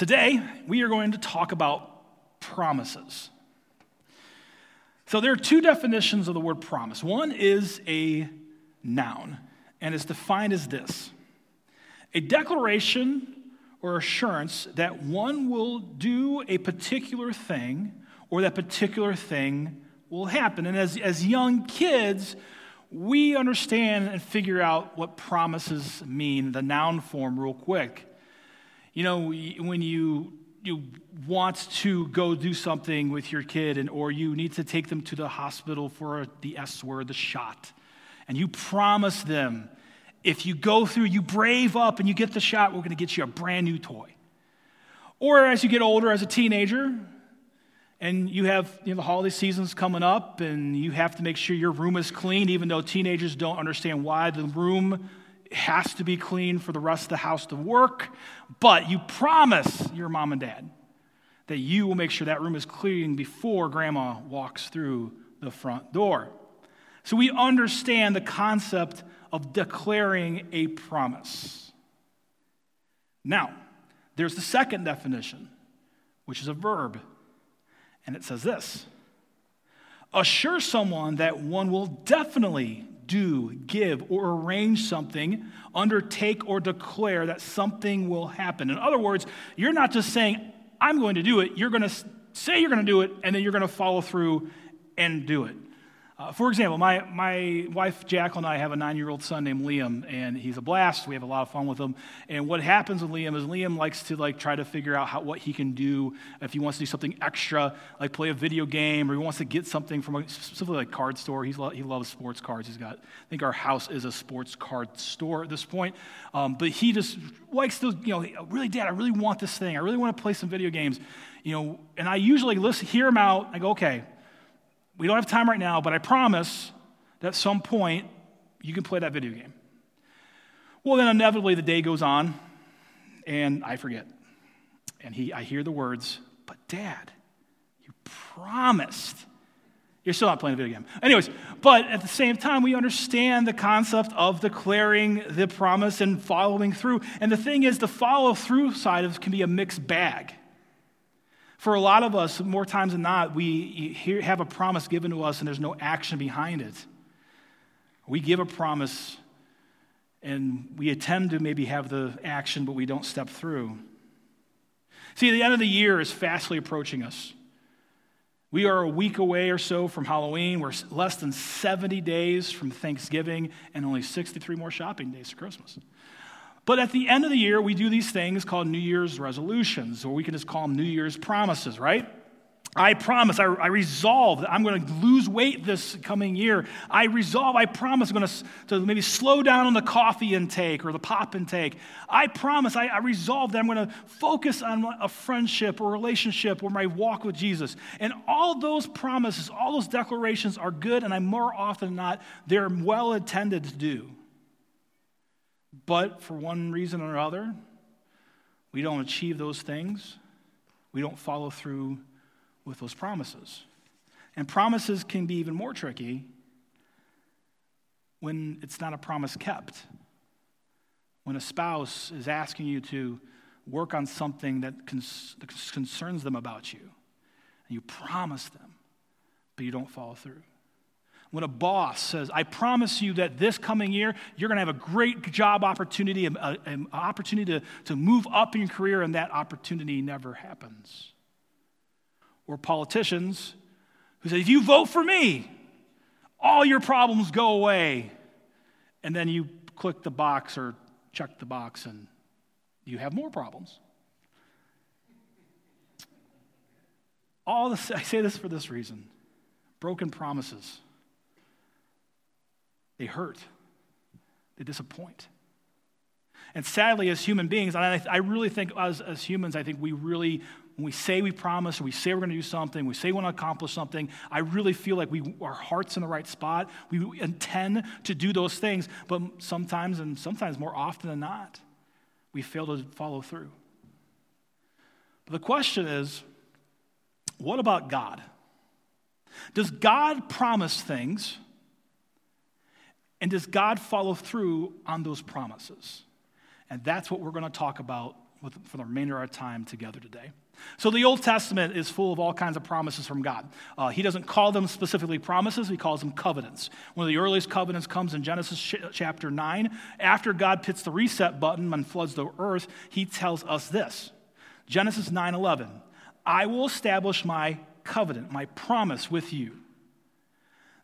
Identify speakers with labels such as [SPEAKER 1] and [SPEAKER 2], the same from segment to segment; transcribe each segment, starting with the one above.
[SPEAKER 1] Today, we are going to talk about promises. So, there are two definitions of the word promise. One is a noun, and it's defined as this a declaration or assurance that one will do a particular thing or that particular thing will happen. And as, as young kids, we understand and figure out what promises mean, the noun form, real quick. You know, when you you want to go do something with your kid and or you need to take them to the hospital for the S word, the shot, and you promise them if you go through, you brave up and you get the shot, we're going to get you a brand new toy. Or as you get older as a teenager, and you have you know, the holiday seasons coming up, and you have to make sure your room is clean, even though teenagers don't understand why the room has to be clean for the rest of the house to work. But you promise your mom and dad that you will make sure that room is clean before grandma walks through the front door. So we understand the concept of declaring a promise. Now, there's the second definition, which is a verb, and it says this Assure someone that one will definitely do, give, or arrange something, undertake, or declare that something will happen. In other words, you're not just saying, I'm going to do it, you're going to say you're going to do it, and then you're going to follow through and do it. Uh, for example, my, my wife Jacqueline and I have a nine year old son named Liam, and he's a blast. We have a lot of fun with him. And what happens with Liam is Liam likes to like try to figure out how, what he can do if he wants to do something extra, like play a video game, or he wants to get something from a specifically like card store. He's, he loves sports cards. He's got, I think our house is a sports card store at this point. Um, but he just likes to, you know, really, Dad, I really want this thing. I really want to play some video games. You know, and I usually listen, hear him out. I go, okay we don't have time right now, but I promise that at some point you can play that video game. Well, then inevitably the day goes on and I forget. And he, I hear the words, but dad, you promised. You're still not playing a video game. Anyways, but at the same time, we understand the concept of declaring the promise and following through. And the thing is, the follow through side of can be a mixed bag. For a lot of us, more times than not, we have a promise given to us and there's no action behind it. We give a promise and we attempt to maybe have the action, but we don't step through. See, the end of the year is fastly approaching us. We are a week away or so from Halloween. We're less than 70 days from Thanksgiving and only 63 more shopping days to Christmas. But at the end of the year, we do these things called New Year's resolutions, or we can just call them New Year's promises, right? I promise, I, I resolve that I'm going to lose weight this coming year. I resolve, I promise I'm going to, to maybe slow down on the coffee intake or the pop intake. I promise, I, I resolve that I'm going to focus on a friendship or relationship or my walk with Jesus. And all those promises, all those declarations are good, and I more often than not, they're well intended to do. But for one reason or other, we don't achieve those things. We don't follow through with those promises. And promises can be even more tricky when it's not a promise kept. When a spouse is asking you to work on something that, cons- that concerns them about you, and you promise them, but you don't follow through. When a boss says, I promise you that this coming year, you're going to have a great job opportunity, an opportunity to, to move up in your career, and that opportunity never happens. Or politicians who say, if you vote for me, all your problems go away. And then you click the box or check the box, and you have more problems. All this, I say this for this reason broken promises they hurt, they disappoint. And sadly, as human beings, I, I really think as, as humans, I think we really, when we say we promise, or we say we're going to do something, we say we want to accomplish something, I really feel like we, our heart's in the right spot. We intend to do those things, but sometimes, and sometimes more often than not, we fail to follow through. But the question is what about God? Does God promise things? And does God follow through on those promises? And that's what we're going to talk about with, for the remainder of our time together today. So, the Old Testament is full of all kinds of promises from God. Uh, he doesn't call them specifically promises, he calls them covenants. One of the earliest covenants comes in Genesis ch- chapter 9. After God hits the reset button and floods the earth, he tells us this Genesis 9 11. I will establish my covenant, my promise with you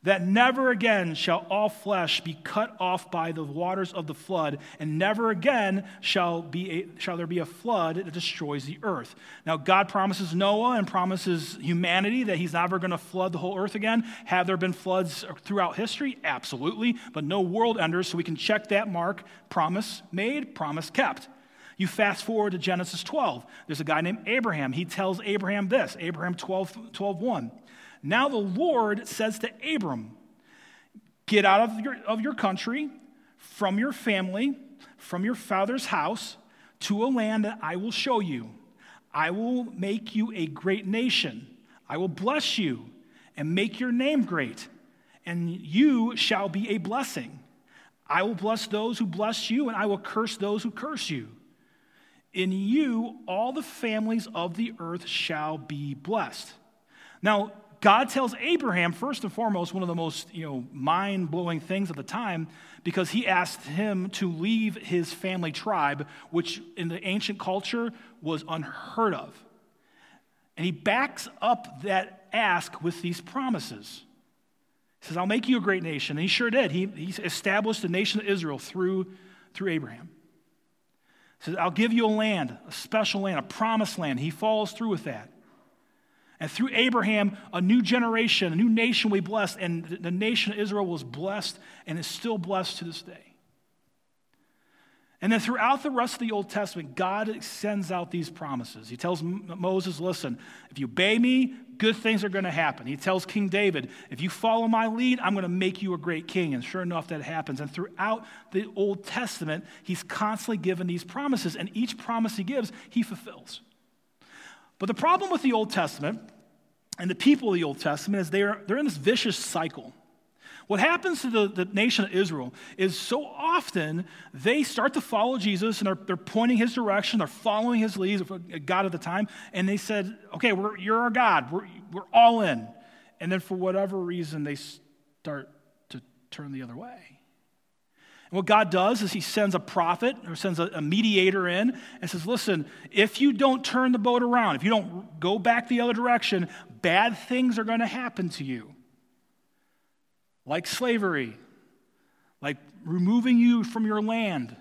[SPEAKER 1] that never again shall all flesh be cut off by the waters of the flood, and never again shall, be a, shall there be a flood that destroys the earth. Now, God promises Noah and promises humanity that he's never going to flood the whole earth again. Have there been floods throughout history? Absolutely, but no world enders, so we can check that mark. Promise made, promise kept. You fast forward to Genesis 12. There's a guy named Abraham. He tells Abraham this Abraham 12, 12 1. Now the Lord says to Abram, Get out of your, of your country, from your family, from your father's house, to a land that I will show you. I will make you a great nation. I will bless you and make your name great, and you shall be a blessing. I will bless those who bless you, and I will curse those who curse you. In you, all the families of the earth shall be blessed. Now, God tells Abraham, first and foremost, one of the most you know, mind blowing things of the time, because he asked him to leave his family tribe, which in the ancient culture was unheard of. And he backs up that ask with these promises. He says, I'll make you a great nation. And he sure did. He, he established the nation of Israel through, through Abraham. He says, I'll give you a land, a special land, a promised land. He follows through with that. And through Abraham, a new generation, a new nation be blessed. And the nation of Israel was blessed and is still blessed to this day. And then throughout the rest of the Old Testament, God sends out these promises. He tells Moses, listen, if you obey me, good things are going to happen. He tells King David, if you follow my lead, I'm going to make you a great king. And sure enough, that happens. And throughout the Old Testament, he's constantly given these promises. And each promise he gives, he fulfills. But the problem with the Old Testament and the people of the Old Testament is they're, they're in this vicious cycle. What happens to the, the nation of Israel is so often they start to follow Jesus and they're, they're pointing his direction, they're following his lead, God at the time, and they said, Okay, you're our God, we're, we're all in. And then for whatever reason, they start to turn the other way. And what God does is he sends a prophet or sends a, a, mediator in and says, Listen, if you don't turn the boat around, if you don't go back the other direction, bad things are going to happen to you. Like slavery, like removing you from your land,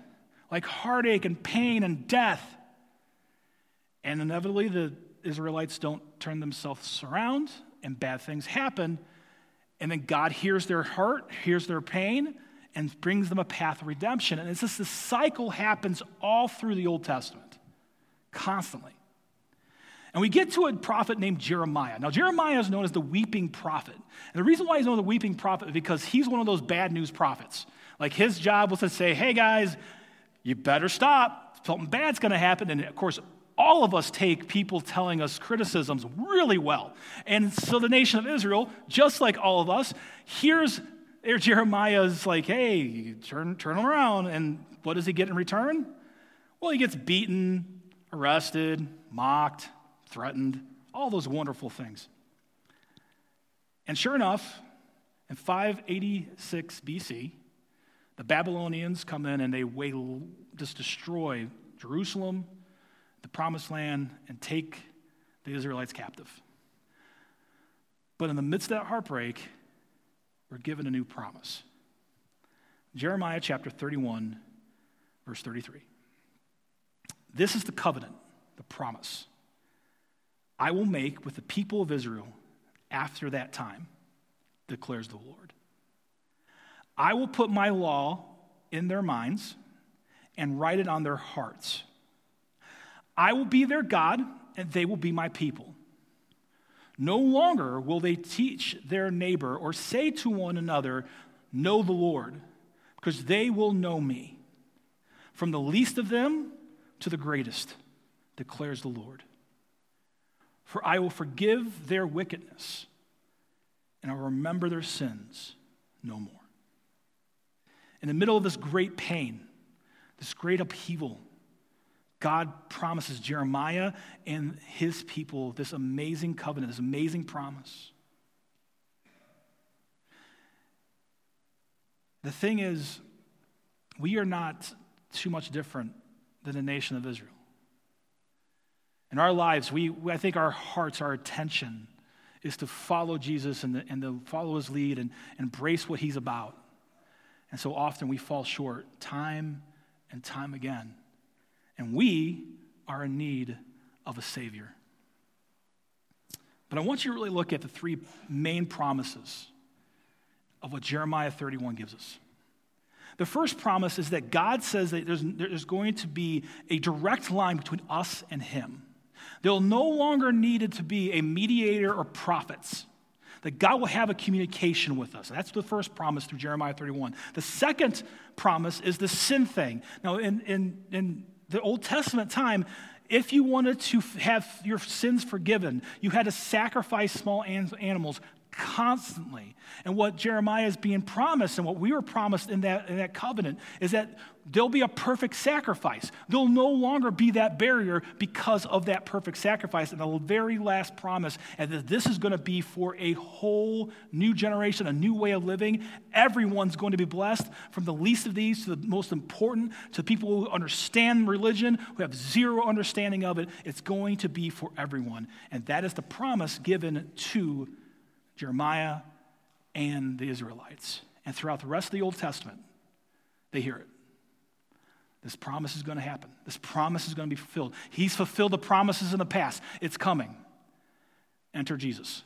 [SPEAKER 1] like heartache and pain and death. And inevitably, the Israelites don't turn themselves around, and bad things happen. And then God hears their heart, hears their pain and brings them a path of redemption. And it's just this cycle happens all through the Old Testament, constantly. And we get to a prophet named Jeremiah. Now, Jeremiah is known as the weeping prophet. And the reason why he's known as the weeping prophet is because he's one of those bad news prophets. Like his job was to say, hey guys, you better stop. Something bad's going to happen. And of course, all of us take people telling us criticisms really well. And so the nation of Israel, just like all of us, hears there Jeremiah's like, hey, turn, turn around. And what does he get in return? Well, he gets beaten, arrested, mocked, threatened, all those wonderful things. And sure enough, in 586 BC, the Babylonians come in and they just destroy Jerusalem, the promised land, and take the Israelites captive. But in the midst of that heartbreak, we're given a new promise. Jeremiah chapter 31, verse 33. This is the covenant, the promise I will make with the people of Israel after that time, declares the Lord. I will put my law in their minds and write it on their hearts. I will be their God, and they will be my people. No longer will they teach their neighbor or say to one another, Know the Lord, because they will know me. From the least of them to the greatest, declares the Lord. For I will forgive their wickedness, and I will remember their sins no more. In the middle of this great pain, this great upheaval, God promises Jeremiah and his people this amazing covenant, this amazing promise. The thing is, we are not too much different than the nation of Israel. In our lives, we, I think our hearts, our attention is to follow Jesus and, the, and to follow his lead and embrace what he's about. And so often we fall short time and time again. And we are in need of a Savior. But I want you to really look at the three main promises of what Jeremiah 31 gives us. The first promise is that God says that there's, there's going to be a direct line between us and Him. There'll no longer need to be a mediator or prophets. That God will have a communication with us. That's the first promise through Jeremiah 31. The second promise is the sin thing. Now, in, in, in the Old Testament time, if you wanted to have your sins forgiven, you had to sacrifice small animals constantly. And what Jeremiah is being promised and what we were promised in that, in that covenant is that there'll be a perfect sacrifice. There'll no longer be that barrier because of that perfect sacrifice. And the very last promise is that this is going to be for a whole new generation, a new way of living. Everyone's going to be blessed, from the least of these to the most important, to people who understand religion, who have zero understanding of it. It's going to be for everyone. And that is the promise given to Jeremiah, and the Israelites. And throughout the rest of the Old Testament, they hear it. This promise is going to happen. This promise is going to be fulfilled. He's fulfilled the promises in the past. It's coming. Enter Jesus.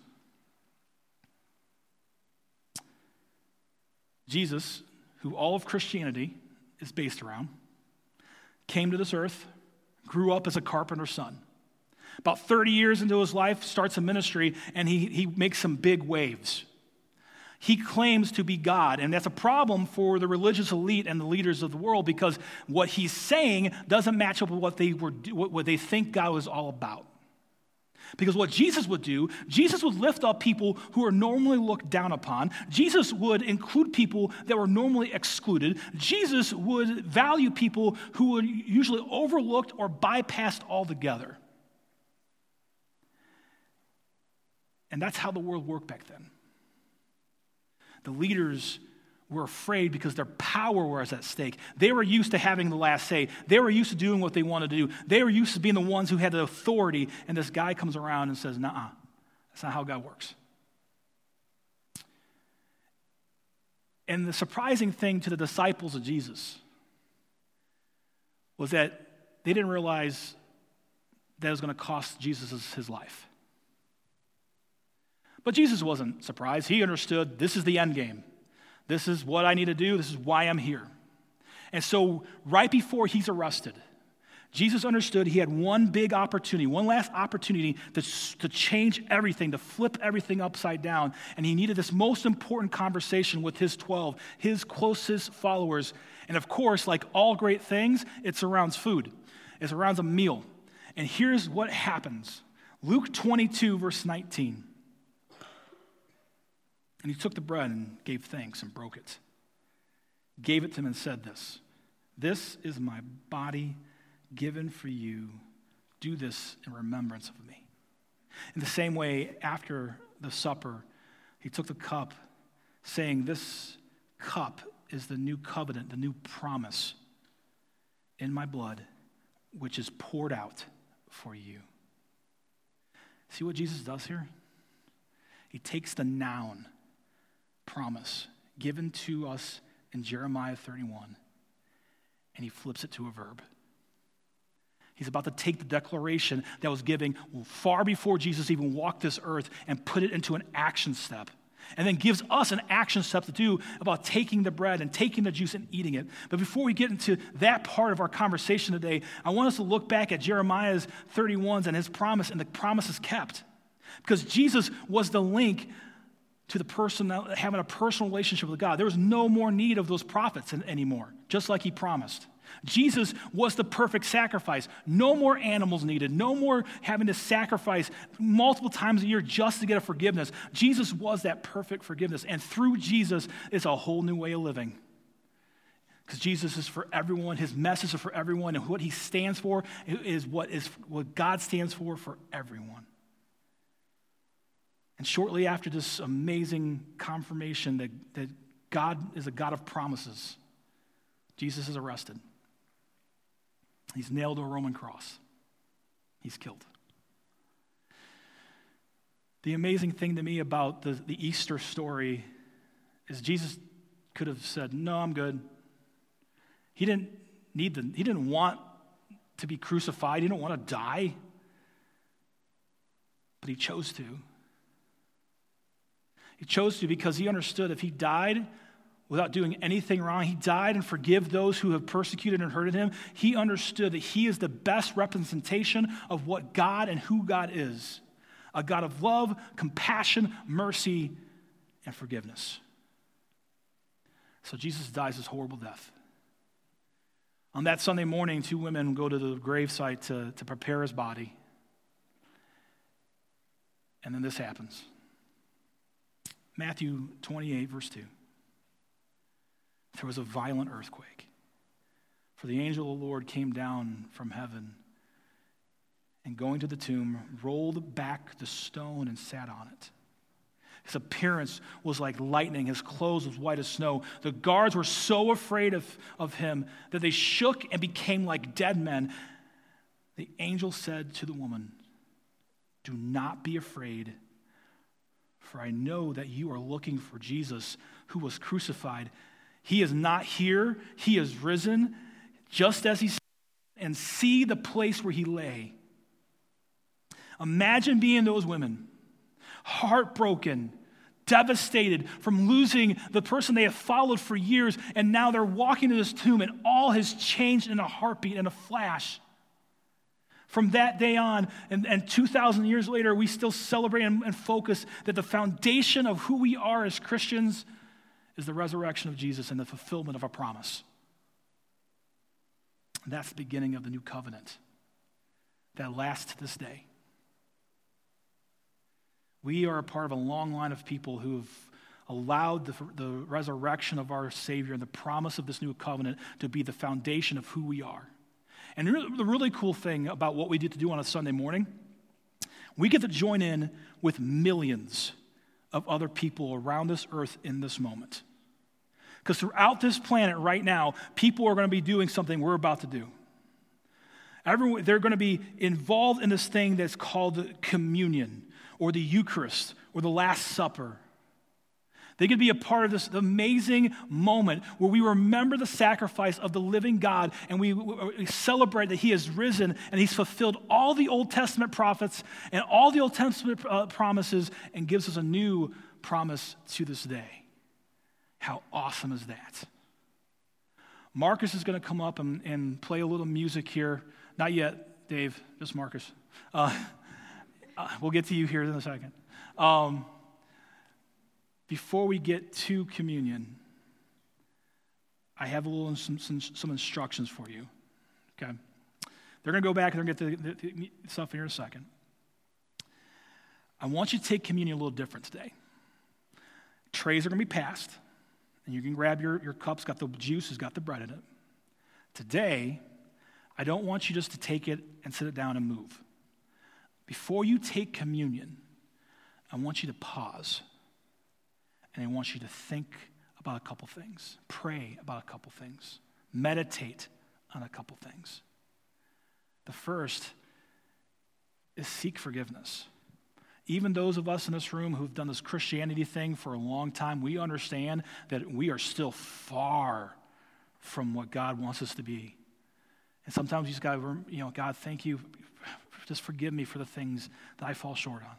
[SPEAKER 1] Jesus, who all of Christianity is based around, came to this earth, grew up as a carpenter's son. About 30 years into his life, starts a ministry, and he, he makes some big waves. He claims to be God, and that's a problem for the religious elite and the leaders of the world because what he's saying doesn't match up with what they, were, what they think God was all about. Because what Jesus would do, Jesus would lift up people who are normally looked down upon. Jesus would include people that were normally excluded. Jesus would value people who were usually overlooked or bypassed altogether. And that's how the world worked back then. The leaders were afraid because their power was at stake. They were used to having the last say. They were used to doing what they wanted to do. They were used to being the ones who had the authority. And this guy comes around and says, Nah, that's not how God works. And the surprising thing to the disciples of Jesus was that they didn't realize that it was going to cost Jesus his life. But Jesus wasn't surprised. He understood this is the end game. This is what I need to do. This is why I'm here. And so, right before he's arrested, Jesus understood he had one big opportunity, one last opportunity to, to change everything, to flip everything upside down. And he needed this most important conversation with his 12, his closest followers. And of course, like all great things, it surrounds food, it surrounds a meal. And here's what happens Luke 22, verse 19. And he took the bread and gave thanks and broke it. Gave it to him and said this This is my body given for you. Do this in remembrance of me. In the same way, after the supper, he took the cup, saying, This cup is the new covenant, the new promise in my blood, which is poured out for you. See what Jesus does here? He takes the noun promise given to us in Jeremiah 31, and he flips it to a verb. He's about to take the declaration that was given far before Jesus even walked this earth and put it into an action step. And then gives us an action step to do about taking the bread and taking the juice and eating it. But before we get into that part of our conversation today, I want us to look back at Jeremiah's 31s and his promise, and the promise is kept. Because Jesus was the link to the person having a personal relationship with God. There was no more need of those prophets anymore, just like he promised. Jesus was the perfect sacrifice. No more animals needed. No more having to sacrifice multiple times a year just to get a forgiveness. Jesus was that perfect forgiveness. And through Jesus, it's a whole new way of living. Because Jesus is for everyone, his message is for everyone, and what he stands for is what, is what God stands for for everyone. And shortly after this amazing confirmation that, that God is a God of promises, Jesus is arrested. He's nailed to a Roman cross. He's killed. The amazing thing to me about the, the Easter story is Jesus could have said, No, I'm good. He didn't need the, he didn't want to be crucified, he didn't want to die. But he chose to. He chose to because he understood if he died without doing anything wrong, he died and forgive those who have persecuted and hurted him. He understood that he is the best representation of what God and who God is a God of love, compassion, mercy, and forgiveness. So Jesus dies his horrible death. On that Sunday morning, two women go to the gravesite to, to prepare his body. And then this happens Matthew 28, verse 2. There was a violent earthquake, for the angel of the Lord came down from heaven and going to the tomb, rolled back the stone and sat on it. His appearance was like lightning. His clothes was white as snow. The guards were so afraid of, of him that they shook and became like dead men. The angel said to the woman, Do not be afraid, for I know that you are looking for Jesus who was crucified. He is not here, he is risen, just as he said, and see the place where he lay. Imagine being those women, heartbroken, devastated from losing the person they have followed for years, and now they're walking to this tomb, and all has changed in a heartbeat, in a flash. From that day on, and, and 2,000 years later, we still celebrate and, and focus that the foundation of who we are as Christians is the resurrection of Jesus and the fulfillment of a promise. And that's the beginning of the new covenant that lasts to this day. We are a part of a long line of people who've allowed the, the resurrection of our Savior and the promise of this new covenant to be the foundation of who we are. And the really cool thing about what we get to do on a Sunday morning, we get to join in with millions of other people around this earth in this moment. Because throughout this planet right now, people are going to be doing something we're about to do. Everyone, they're going to be involved in this thing that's called communion or the Eucharist or the Last Supper. They could be a part of this amazing moment where we remember the sacrifice of the living God and we, we, celebrate that He has risen and He's fulfilled all the Old Testament prophets and all the Old Testament uh, promises and gives us a new promise to this day. How awesome is that? Marcus is going to come up and, and, play a little music here. Not yet, Dave, just Marcus. Uh, uh, we'll get to you here in a second. Um, before we get to communion, I have a little some, some, some instructions for you. Okay, they're going to go back and they're going to get the, the, the stuff here in a second. I want you to take communion a little different today. Trays are going to be passed, and you can grab your, your cups, got the juice, has got the bread in it. Today, I don't want you just to take it and sit it down and move. Before you take communion, I want you to pause and I want you to think about a couple things, pray about a couple things, meditate on a couple things. The first is seek forgiveness. Even those of us in this room who've done this Christianity thing for a long time, we understand that we are still far from what God wants us to be. And sometimes you just got to, you know, God, thank you just forgive me for the things that I fall short on.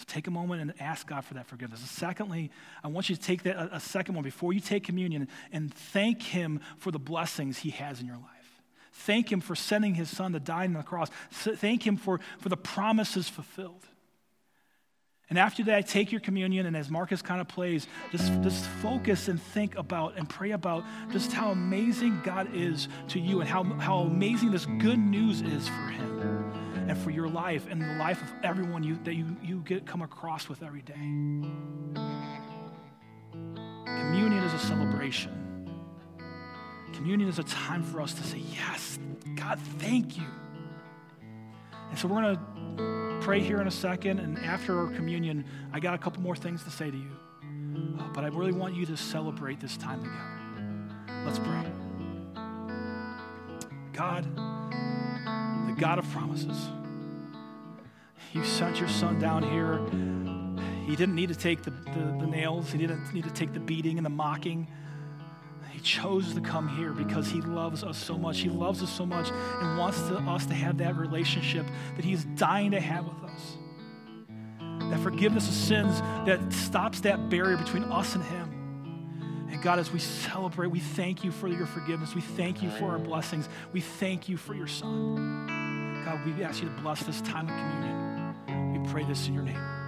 [SPEAKER 1] So take a moment and ask God for that forgiveness. And secondly, I want you to take that a, a second one before you take communion and thank Him for the blessings He has in your life. Thank Him for sending His Son to die on the cross. Thank Him for, for the promises fulfilled. And after that, take your communion, and as Marcus kind of plays, just, just focus and think about and pray about just how amazing God is to you and how, how amazing this good news is for Him and for your life and the life of everyone you, that you, you get come across with every day. Communion is a celebration. Communion is a time for us to say, Yes, God, thank you. And so we're going to pray here in a second. And after our communion, I got a couple more things to say to you. Uh, but I really want you to celebrate this time together. Let's pray. God, the God of promises, you sent your son down here. He didn't need to take the, the, the nails, he didn't need to take the beating and the mocking. He chose to come here because he loves us so much. He loves us so much and wants to, us to have that relationship that he's dying to have with us. That forgiveness of sins that stops that barrier between us and him. And God, as we celebrate, we thank you for your forgiveness. We thank you for our blessings. We thank you for your son. God, we ask you to bless this time of communion. Pray this in your name.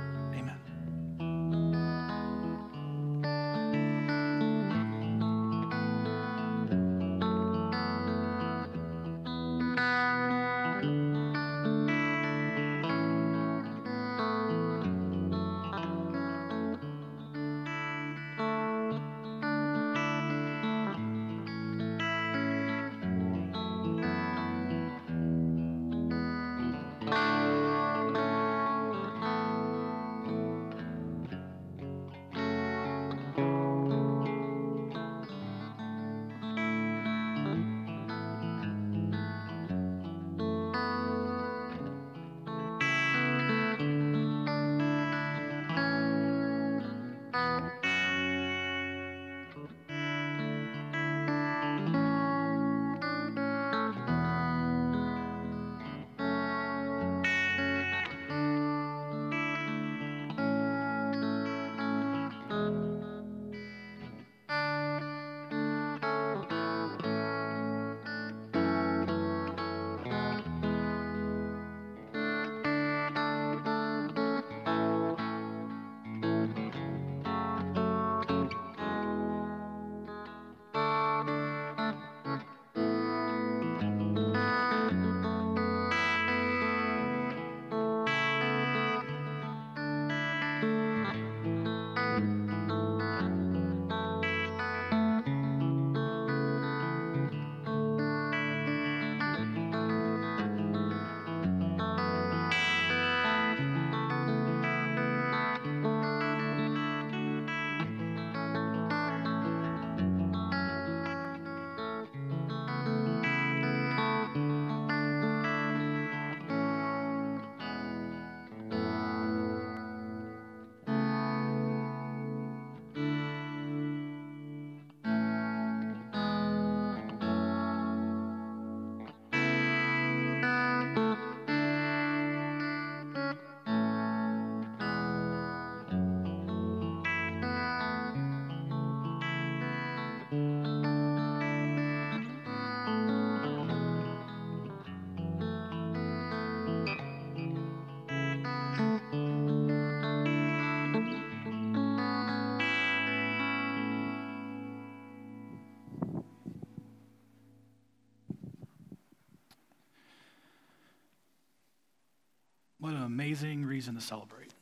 [SPEAKER 1] Amazing reason to celebrate.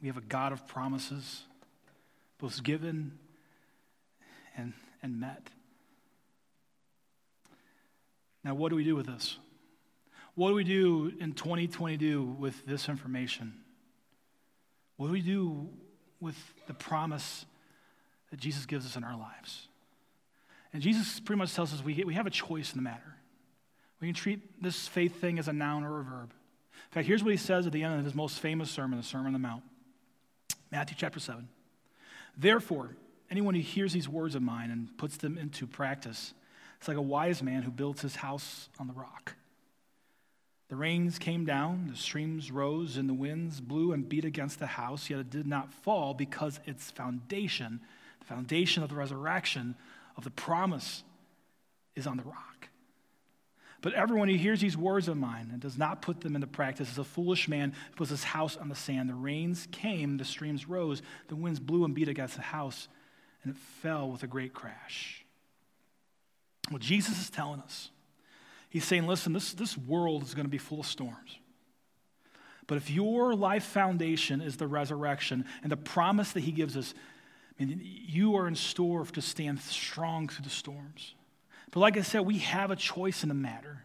[SPEAKER 1] We have a God of promises, both given and, and met. Now, what do we do with this? What do we do in 2022 with this information? What do we do with the promise that Jesus gives us in our lives? And Jesus pretty much tells us we, we have a choice in the matter. We can treat this faith thing as a noun or a verb. In fact, here's what he says at the end of his most famous sermon, the Sermon on the Mount Matthew chapter 7. Therefore, anyone who hears these words of mine and puts them into practice, it's like a wise man who builds his house on the rock. The rains came down, the streams rose, and the winds blew and beat against the house, yet it did not fall because its foundation, the foundation of the resurrection, of the promise, is on the rock. But everyone who hears these words of mine and does not put them into practice is a foolish man who puts his house on the sand. The rains came, the streams rose, the winds blew and beat against the house, and it fell with a great crash. What Jesus is telling us, he's saying, listen, this, this world is going to be full of storms. But if your life foundation is the resurrection and the promise that he gives us, I mean, you are in store to stand strong through the storms. But like I said, we have a choice in the matter.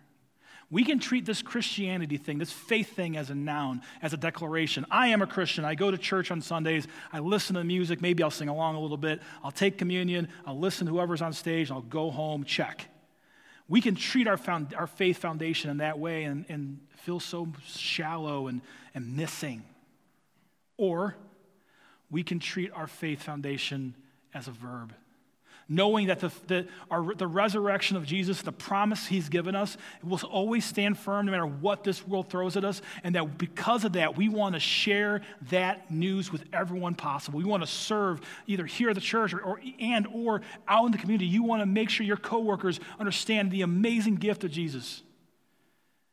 [SPEAKER 1] We can treat this Christianity thing, this faith thing, as a noun, as a declaration. I am a Christian. I go to church on Sundays. I listen to music. Maybe I'll sing along a little bit. I'll take communion. I'll listen to whoever's on stage. I'll go home, check. We can treat our, found, our faith foundation in that way and, and feel so shallow and, and missing. Or we can treat our faith foundation as a verb knowing that the, the, our, the resurrection of Jesus, the promise he's given us, will always stand firm no matter what this world throws at us. And that because of that, we want to share that news with everyone possible. We want to serve either here at the church or, or, and or out in the community. You want to make sure your coworkers understand the amazing gift of Jesus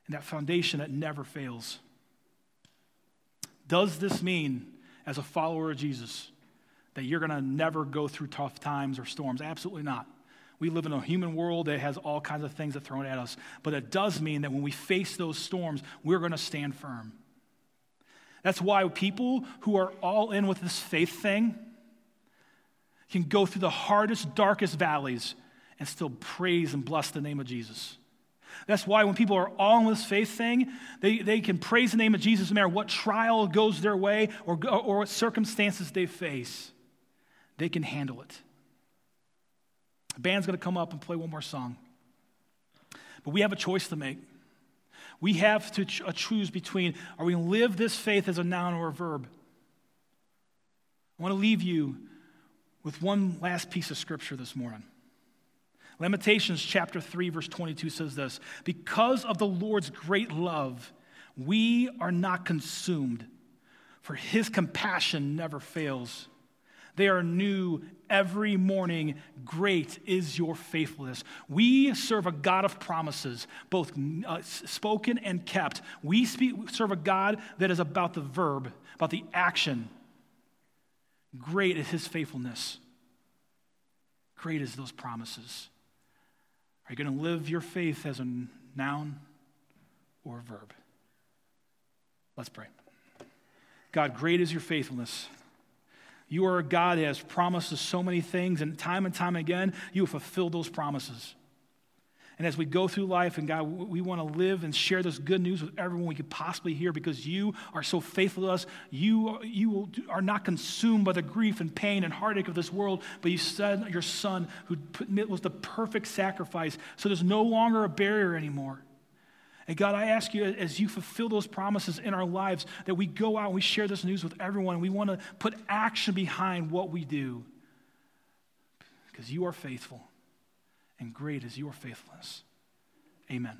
[SPEAKER 1] and that foundation that never fails. Does this mean, as a follower of Jesus, that you're going to never go through tough times or storms. Absolutely not. We live in a human world that has all kinds of things that are thrown at us. But it does mean that when we face those storms, we're going to stand firm. That's why people who are all in with this faith thing can go through the hardest, darkest valleys and still praise and bless the name of Jesus. That's why when people are all in this faith thing, they, they can praise the name of Jesus no matter what trial goes their way or, or what circumstances they face they can handle it. The band's going to come up and play one more song. But we have a choice to make. We have to ch- uh, choose between are we going to live this faith as a noun or a verb? I want to leave you with one last piece of scripture this morning. Lamentations chapter 3, verse 22 says this Because of the Lord's great love, we are not consumed, for his compassion never fails. They are new every morning. Great is your faithfulness. We serve a God of promises, both uh, spoken and kept. We speak, serve a God that is about the verb, about the action. Great is his faithfulness. Great is those promises. Are you going to live your faith as a noun or a verb? Let's pray. God, great is your faithfulness. You are a God that has promised us so many things, and time and time again, you have fulfilled those promises. And as we go through life, and God, we want to live and share this good news with everyone we could possibly hear because you are so faithful to us. You, you are not consumed by the grief and pain and heartache of this world, but you sent your son who was the perfect sacrifice. So there's no longer a barrier anymore. And God, I ask you as you fulfill those promises in our lives that we go out and we share this news with everyone. We want to put action behind what we do because you are faithful and great is your faithfulness. Amen.